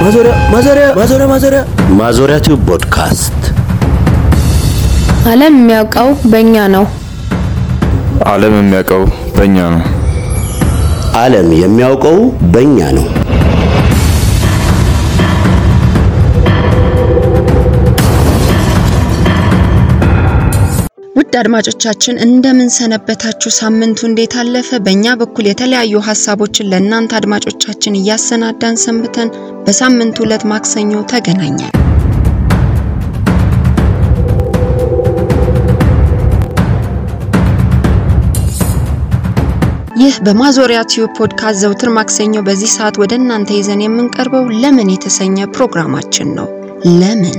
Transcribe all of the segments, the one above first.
ማዞሪያ ማዞሪያ ማዞሪያ ማዞሪያ ማዞሪያ ቲዩብ ፖድካስት ዓለም የሚያውቀው በእኛ ነው። ዓለም የሚያውቀው በእኛ ነው። ዓለም የሚያውቀው በእኛ ነው። ውድ አድማጮቻችን እንደምን ሰነበታችሁ? ሳምንቱ እንዴት አለፈ? በእኛ በኩል የተለያዩ ሀሳቦችን ለእናንተ አድማጮቻችን እያሰናዳን ሰንብተን በሳምንቱ ዕለት ማክሰኞ ተገናኘን። ይህ በማዞሪያ ቲዩብ ፖድካስት ዘውትር ማክሰኞ በዚህ ሰዓት ወደ እናንተ ይዘን የምንቀርበው ለምን የተሰኘ ፕሮግራማችን ነው። ለምን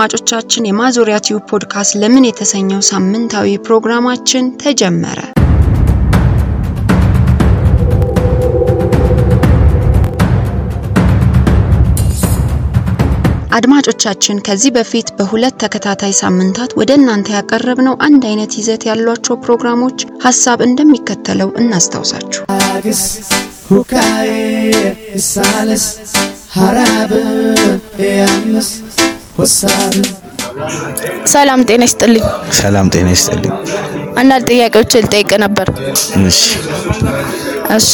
አድማጮቻችን የማዞሪያ ቲዩብ ፖድካስት ለምን የተሰኘው ሳምንታዊ ፕሮግራማችን ተጀመረ። አድማጮቻችን ከዚህ በፊት በሁለት ተከታታይ ሳምንታት ወደ እናንተ ያቀረብነው አንድ አይነት ይዘት ያሏቸው ፕሮግራሞች ሀሳብ እንደሚከተለው እናስታውሳችሁ። ሁካዬ ሳልስ ሀራብ ያምስ ሰላም ጤና ይስጥልኝ። ሰላም ጤና ይስጥልኝ። አንዳንድ ጥያቄዎች ልጠይቅ ነበር። እሺ፣ እሺ፣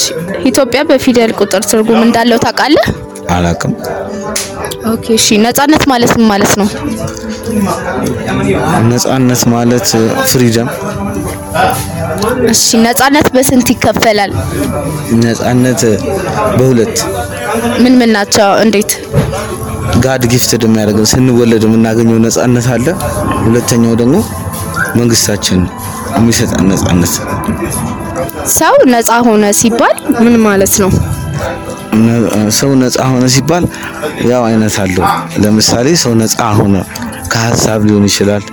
ኢትዮጵያ በፊደል ቁጥር ትርጉም እንዳለው ታውቃለህ? አላቅም። okay፣ እሺ። ነጻነት ማለት ምን ማለት ነው? ነጻነት ማለት freedom። እሺ፣ ነጻነት በስንት ይከፈላል? ነጻነት በሁለት ምን ምን ናቸው? እንዴት? God gifted የሚያደርገን ስንወለድ የምናገኘው ነጻነት አለ። ሁለተኛው ደግሞ መንግስታችን የሚሰጠን ነጻነት። ሰው ነጻ ሆነ ሲባል ምን ማለት ነው? ሰው ነጻ ሆነ ሲባል ያው አይነት አለው። ለምሳሌ ሰው ነጻ ሆነ ከሀሳብ ሊሆን ይችላል፣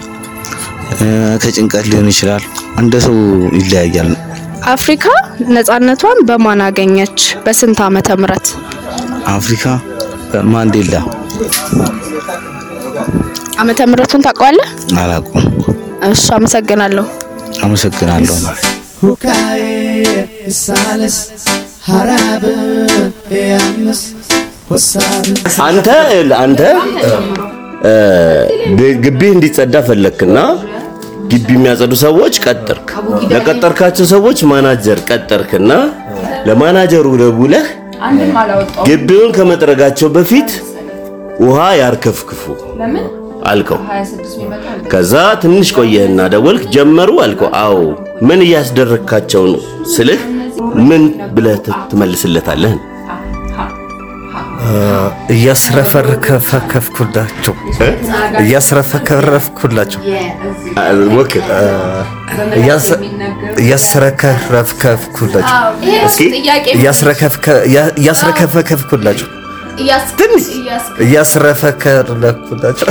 ከጭንቀት ሊሆን ይችላል። እንደ ሰው ይለያያል። አፍሪካ ነጻነቷን በማን አገኘች? በስንት ዓመተ ምህረት? አፍሪካ ማንዴላ ዓመተ ምህረቱን ታውቀዋለህ? አላውቅም። እሺ፣ አመሰግናለሁ። አመሰግናለሁ። ሁካዬ ሳልስ ሀራብ ያምስ ወሳብ አንተ አንተ እ፣ ግቢ እንዲጸዳ ፈለክና ግቢ የሚያጸዱ ሰዎች ቀጠርክ። ለቀጠርካቸው ሰዎች ማናጀር ቀጠርክና ለማናጀሩ ደውለህ ግቢውን ከመጥረጋቸው በፊት ውሃ ያርከፍክፉ። አልከው። ከዛ ትንሽ ቆየህና ደወልክ። ጀመሩ አልከው። አዎ። ምን እያስደረግካቸው ነው ስልህ? ምን ብለህ ትመልስለታለህ? እያስረፈረከፍኩላቸው እያስረፈከረፍኩላቸው እያስረከረፍከፍኩላቸው እስኪ እያስረከፍከፍኩላቸው ትንሽ እያስረፈከርለኩላቸው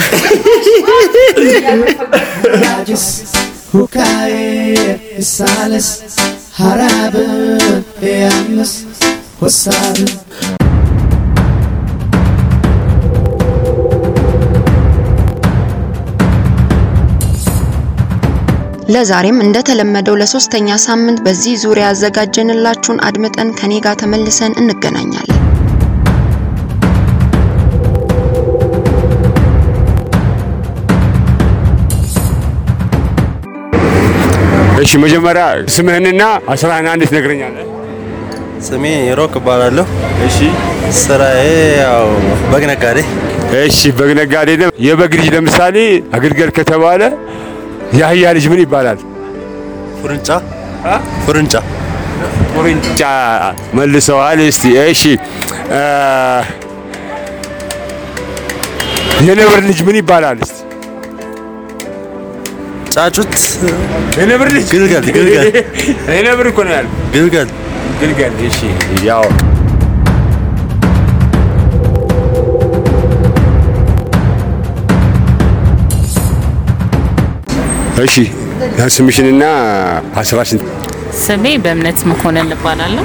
አግስ ሁካዬ ሳልስ ሀራብ ያምስ ወሳብ ለዛሬም እንደተለመደው ለሶስተኛ ሳምንት በዚህ ዙሪያ ያዘጋጀንላችሁን አድምጠን ከኔ ጋር ተመልሰን እንገናኛለን። እሺ መጀመሪያ ስምህንና አስራህን አንድ ትነግረኛለህ? ስሜ ሮክ እባላለሁ። እሺ ስራዬ ያው በግ ነጋዴ። እሺ በግ ነጋዴ ነህ። የበግ ልጅ ለምሳሌ አገልገል ከተባለ የአህያ ልጅ ምን ይባላል? ፉርንጫ ፉርንጫ ቁርንጫ መልሰዋል። እስቲ እሺ የነብር ልጅ ምን ይባላል? እስቲ ጫጩት የነብር ልጅ ግልገል ግልገል የነብር እኮ ነው ያልኩህ። ግልገል ግልገል። እሺ ያው እሺ ስምሽንና ሀሳባሽን ስሜ በእምነት መኮንን እባላለሁ።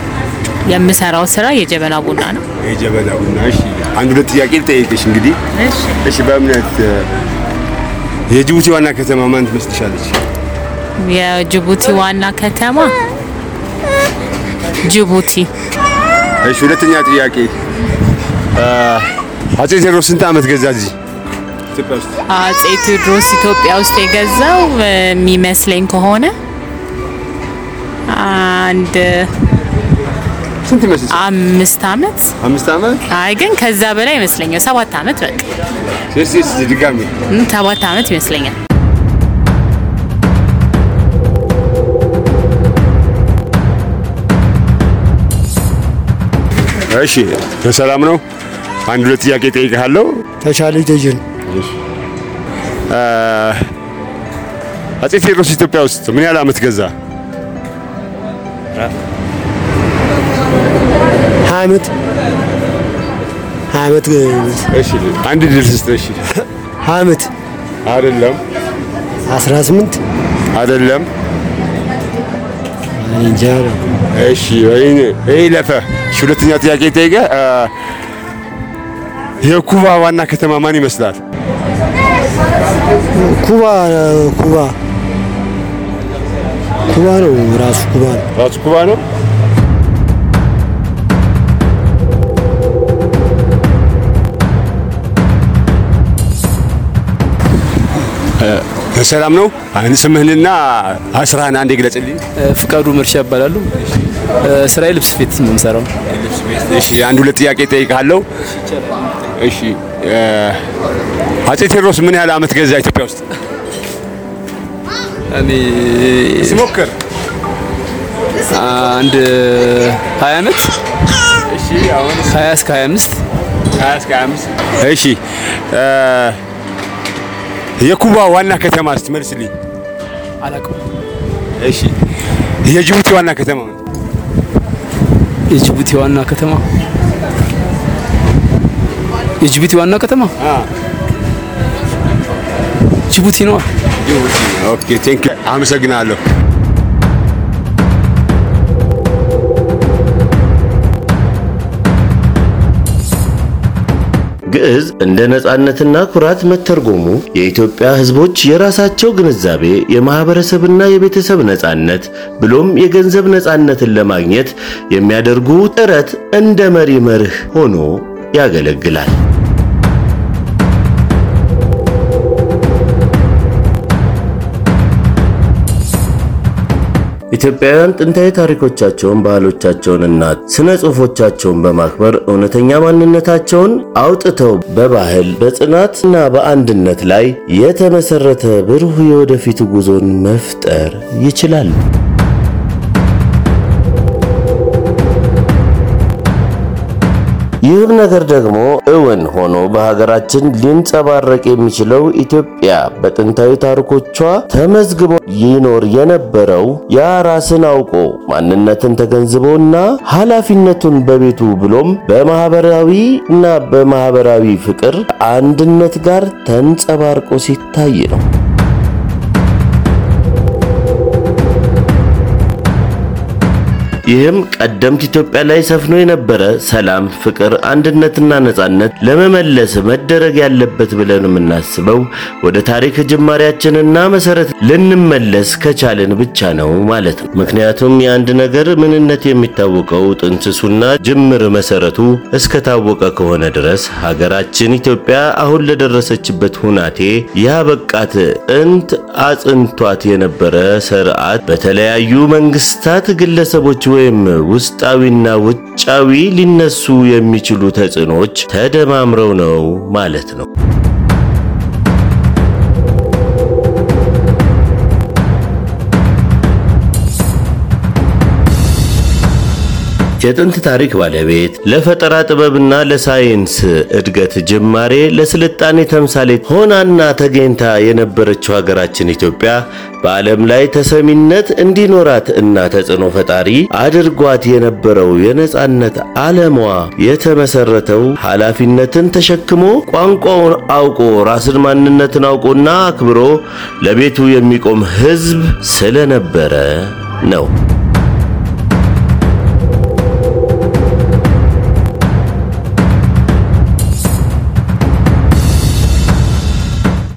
የምሰራው ስራ የጀበና ቡና ነው። የጀበና ቡና። እሺ አንድ ሁለት ጥያቄ ልጠይቅሽ እንግዲህ። እሺ እሺ በእምነት የጅቡቲ ዋና ከተማ ማን ትመስልሻለች? የጅቡቲ ዋና ከተማ ጅቡቲ። እሺ ሁለተኛ ጥያቄ አጼ ቴዎድሮስ ስንት ዓመት ገዛ እዚህ ኢትዮጵያ ውስጥ? አጼ ቴዎድሮስ ኢትዮጵያ ውስጥ የገዛው የሚመስለኝ ከሆነ አንድ ስንት ይመስል? አምስት ዓመት አምስት ዓመት? አይ ግን ከዛ በላይ ይመስለኛል። ሰባት ዓመት በቃ ሴስ ድጋሚ ሰባት ዓመት ይመስለኛል። እሺ በሰላም ነው። አንድ ሁለት ጥያቄ ጠይቅሃለሁ። ተሻለ ደጀን አ፣ አጼ ቴዎድሮስ ኢትዮጵያ ውስጥ ምን ያህል ዓመት ገዛ? ሀያ ዓመት ሀያ ዓመት እሺ አንድ ድል ስጥ። እሺ ሀያ ዓመት አይደለም፣ አስራ ስምንት አይደለም። እሺ ይሄ ለፈ። ሁለተኛ ጥያቄ ጠይቀህ አ፣ የኩባ ዋና ከተማ ማን ይመስላል? ኩባ ኩባ ኩባ ነው ራሱ ኩባ ነው ራሱ ኩባ ነው። በሰላም ነው። አሁን ስምህንና ስራህን አንዴ ግለጽልኝ። ፍቃዱ መርሻ ይባላሉ። ስራዬ ልብስ ስፌት ነው የምሰራው። እሺ አንድ ሁለት ጥያቄ ጠይቃለሁ። እሺ አጼ ቴዎድሮስ ምን ያህል ዓመት ገዛ ኢትዮጵያ ውስጥ? እኔ ሲሞክር አንድ 20 ዓመት እሺ አሁን 20 እስከ 25 20 እስከ 25 እሺ የኩባ ዋና ከተማ ስትመልስልኝ። አላውቅም። እሺ የጅቡቲ ዋና ከተማ የጅቡቲ ዋና ከተማ የጅቡቲ ዋና ከተማ ጅቡቲ ነው። okay thank you አመሰግናለሁ። ግዕዝ እንደ ነጻነትና ኩራት መተርጎሙ የኢትዮጵያ ሕዝቦች የራሳቸው ግንዛቤ የማህበረሰብና የቤተሰብ ነጻነት ብሎም የገንዘብ ነጻነትን ለማግኘት የሚያደርጉ ጥረት እንደ መሪ መርህ ሆኖ ያገለግላል። ኢትዮጵያውያን ጥንታዊ ታሪኮቻቸውን፣ ባህሎቻቸውንና ስነ ጽሑፎቻቸውን በማክበር እውነተኛ ማንነታቸውን አውጥተው በባህል በጽናትና በአንድነት ላይ የተመሰረተ ብሩህ የወደፊት ጉዞን መፍጠር ይችላሉ። ይህም ነገር ደግሞ እውን ሆኖ በሀገራችን ሊንጸባረቅ የሚችለው ኢትዮጵያ በጥንታዊ ታሪኮቿ ተመዝግቦ ይኖር የነበረው ያ ራስን አውቆ ማንነትን ተገንዝቦና ኃላፊነቱን በቤቱ ብሎም በማህበራዊ እና በማህበራዊ ፍቅር አንድነት ጋር ተንጸባርቆ ሲታይ ነው። ይህም ቀደምት ኢትዮጵያ ላይ ሰፍኖ የነበረ ሰላም፣ ፍቅር፣ አንድነትና ነጻነት ለመመለስ መደረግ ያለበት ብለን የምናስበው ወደ ታሪክ ጅማሬያችንና መሰረት ልንመለስ ከቻልን ብቻ ነው ማለት ነው። ምክንያቱም የአንድ ነገር ምንነት የሚታወቀው ጥንስሱና ጅምር መሰረቱ እስከታወቀ ከሆነ ድረስ ሀገራችን ኢትዮጵያ አሁን ለደረሰችበት ሁናቴ ያበቃት ጥንት አጽንቷት የነበረ ስርዓት በተለያዩ መንግስታት፣ ግለሰቦች ወይም ውስጣዊና ውጫዊ ሊነሱ የሚችሉ ተጽዕኖዎች ተደማምረው ነው ማለት ነው። የጥንት ታሪክ ባለቤት ለፈጠራ ጥበብና ለሳይንስ እድገት ጅማሬ ለስልጣኔ ተምሳሌት ሆናና ተገኝታ የነበረችው ሀገራችን ኢትዮጵያ በዓለም ላይ ተሰሚነት እንዲኖራት እና ተጽዕኖ ፈጣሪ አድርጓት የነበረው የነጻነት ዓለሟ የተመሰረተው ኃላፊነትን ተሸክሞ ቋንቋውን አውቆ ራስን ማንነትን አውቆና አክብሮ ለቤቱ የሚቆም ሕዝብ ስለነበረ ነው።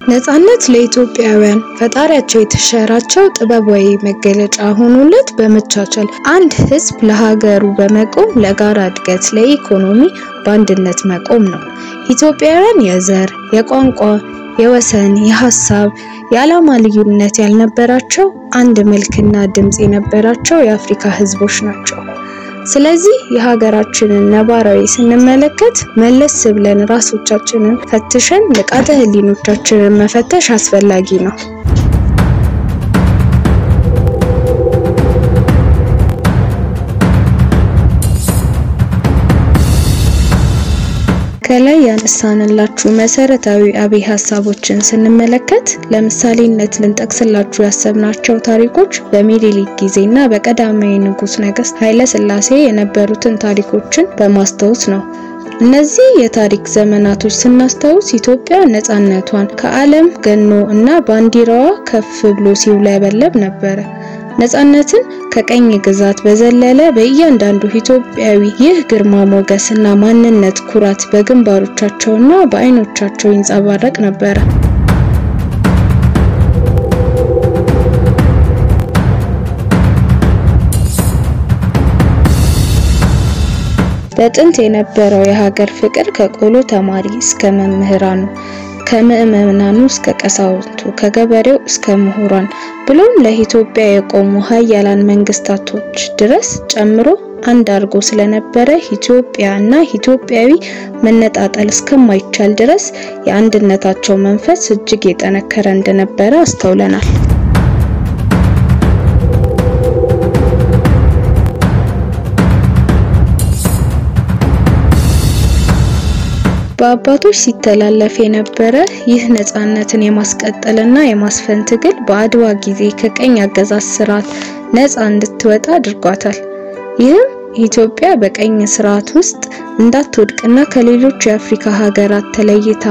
ነጻነት ለኢትዮጵያውያን ፈጣሪያቸው የተሸራቸው ጥበባዊ መገለጫ ሆኖለት በመቻቻል አንድ ህዝብ ለሀገሩ በመቆም ለጋራ እድገት፣ ለኢኮኖሚ በአንድነት መቆም ነው። ኢትዮጵያውያን የዘር፣ የቋንቋ፣ የወሰን፣ የሀሳብ፣ የዓላማ ልዩነት ያልነበራቸው አንድ መልክና ድምፅ የነበራቸው የአፍሪካ ህዝቦች ናቸው። ስለዚህ የሀገራችንን ነባራዊ ስንመለከት መለስ ብለን ራሶቻችንን ፈትሸን ንቃተ ህሊኖቻችንን መፈተሽ አስፈላጊ ነው። ከላይ ያነሳንላችሁ መሰረታዊ አብይ ሀሳቦችን ስንመለከት ለምሳሌነት ልንጠቅስላችሁ ያሰብናቸው ታሪኮች በሚኒሊክ ጊዜና በቀዳማዊ ንጉሥ ነገሥት ኃይለ ሥላሴ የነበሩትን ታሪኮችን በማስታወስ ነው። እነዚህ የታሪክ ዘመናቶች ስናስታውስ ኢትዮጵያ ነጻነቷን ከዓለም ገኖ እና ባንዲራዋ ከፍ ብሎ ሲውለበለብ ነበረ። ነጻነትን ከቀኝ ግዛት በዘለለ በእያንዳንዱ ኢትዮጵያዊ ይህ ግርማ ሞገስና ማንነት ኩራት በግንባሮቻቸውና በዓይኖቻቸው ይንጸባረቅ ነበረ። በጥንት የነበረው የሀገር ፍቅር ከቆሎ ተማሪ እስከ መምህራኑ ከምዕመናኑ እስከ ቀሳውስቱ ከገበሬው እስከ ምሁራን ብሎም ለኢትዮጵያ የቆሙ ሀያላን መንግስታቶች ድረስ ጨምሮ አንድ አድርጎ ስለነበረ ኢትዮጵያ እና ኢትዮጵያዊ መነጣጠል እስከማይቻል ድረስ የአንድነታቸው መንፈስ እጅግ የጠነከረ እንደነበረ አስተውለናል። በአባቶች ሲተላለፍ የነበረ ይህ ነጻነትን የማስቀጠልና የማስፈን ትግል በአድዋ ጊዜ ከቀኝ አገዛዝ ስርዓት ነጻ እንድትወጣ አድርጓታል። ይህም ኢትዮጵያ በቀኝ ስርዓት ውስጥ እንዳትወድቅና ከሌሎች የአፍሪካ ሀገራት ተለይታ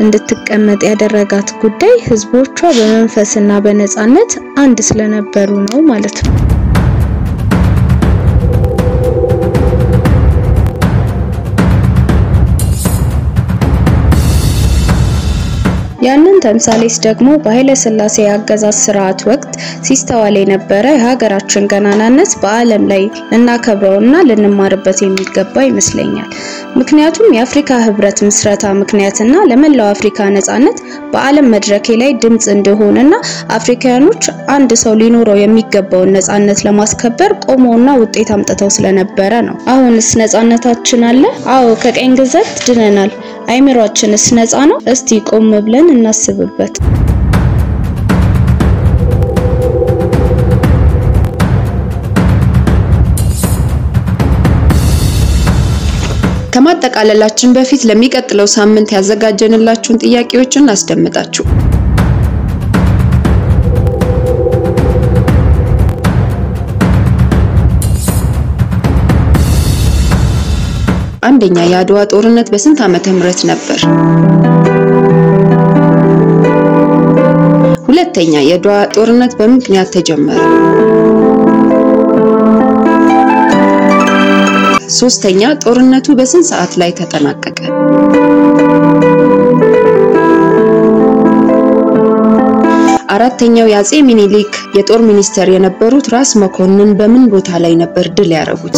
እንድትቀመጥ ያደረጋት ጉዳይ ህዝቦቿ በመንፈስና በነጻነት አንድ ስለነበሩ ነው ማለት ነው። ያንን ተምሳሌት ደግሞ በኃይለ ሥላሴ የአገዛዝ ስርዓት ወቅት ሲስተዋል የነበረ የሀገራችን ገናናነት በዓለም ላይ ልናከብረውና ልንማርበት የሚገባ ይመስለኛል። ምክንያቱም የአፍሪካ ህብረት ምስረታ ምክንያትና ለመላው አፍሪካ ነጻነት በዓለም መድረኬ ላይ ድምጽ እንደሆነና አፍሪካኖች አንድ ሰው ሊኖረው የሚገባውን ነጻነት ለማስከበር ቆመውና ውጤት አምጥተው ስለነበረ ነው። አሁንስ ነጻነታችን አለ? አዎ፣ ከቀኝ ግዛት ድነናል። አይምሯችንስ ነጻ ነው? እስቲ ቆም ብለን እናስብበት። ከማጠቃለላችን በፊት ለሚቀጥለው ሳምንት ያዘጋጀንላችሁን ጥያቄዎችን ላስደምጣችሁ። አንደኛ የአድዋ ጦርነት በስንት ዓመተ ምህረት ነበር? ሁለተኛ የአድዋ ጦርነት በምን ምክንያት ተጀመረ? ሶስተኛ ጦርነቱ በስንት ሰዓት ላይ ተጠናቀቀ? አራተኛው የአጼ ሚኒሊክ የጦር ሚኒስተር የነበሩት ራስ መኮንን በምን ቦታ ላይ ነበር ድል ያደረጉት?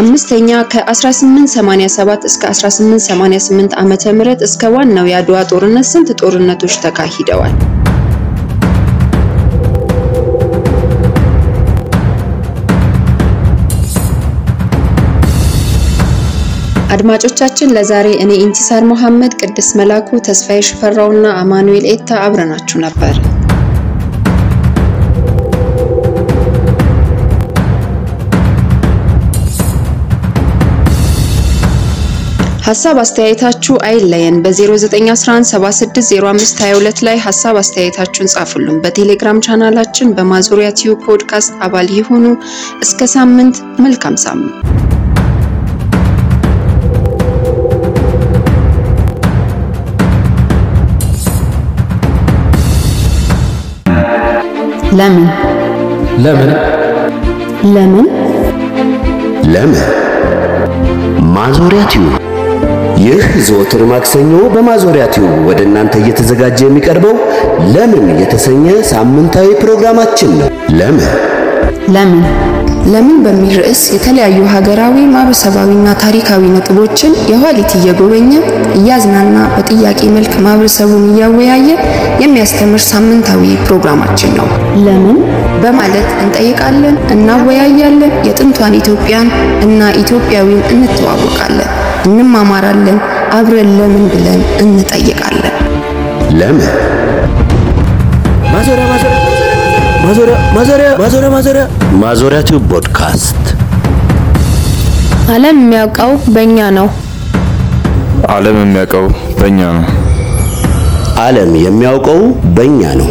አምስተኛ ከ1887 እስከ 1888 ዓመተ ምህረት እስከ ዋናው የአድዋ ጦርነት ስንት ጦርነቶች ተካሂደዋል? አድማጮቻችን ለዛሬ እኔ ኢንቲሳር መሐመድ፣ ቅድስት መላኩ፣ ተስፋዬ ሽፈራውና አማኑኤል ኤታ አብረናችሁ ነበር። ሀሳብ አስተያየታችሁ አይለየን። በ0911760522 ላይ ሀሳብ አስተያየታችሁን ጻፉልን። በቴሌግራም ቻናላችን በማዞሪያ ቲዩብ ፖድካስት አባል ይሁኑ። እስከ ሳምንት፣ መልካም ሳምንት። ለምን ለምን ለምን ለምን ማዞሪያ ቲዩብ ይህ ዘወትር ማክሰኞ በማዞሪያ ቲዩብ ወደ እናንተ እየተዘጋጀ የሚቀርበው ለምን የተሰኘ ሳምንታዊ ፕሮግራማችን ነው። ለምን ለምን ለምን በሚል ርዕስ የተለያዩ ሀገራዊ ማህበረሰባዊና ታሪካዊ ነጥቦችን የኋሊት እየጎበኘ እያዝናና በጥያቄ መልክ ማህበረሰቡን እያወያየ የሚያስተምር ሳምንታዊ ፕሮግራማችን ነው። ለምን በማለት እንጠይቃለን፣ እናወያያለን፣ የጥንቷን ኢትዮጵያን እና ኢትዮጵያዊን እንተዋወቃለን፣ እንማማራለን፣ አብረን ለምን ብለን እንጠይቃለን። ለምን ማዞሪያ ማዞሪያ ማዞሪያ ማዞሪያ ማዞሪያ ማዞሪያ ማዞሪያ ቲዩብ ፖድካስት ዓለም የሚያውቀው በእኛ ነው። ዓለም የሚያውቀው በእኛ ነው። ዓለም የሚያውቀው በእኛ ነው።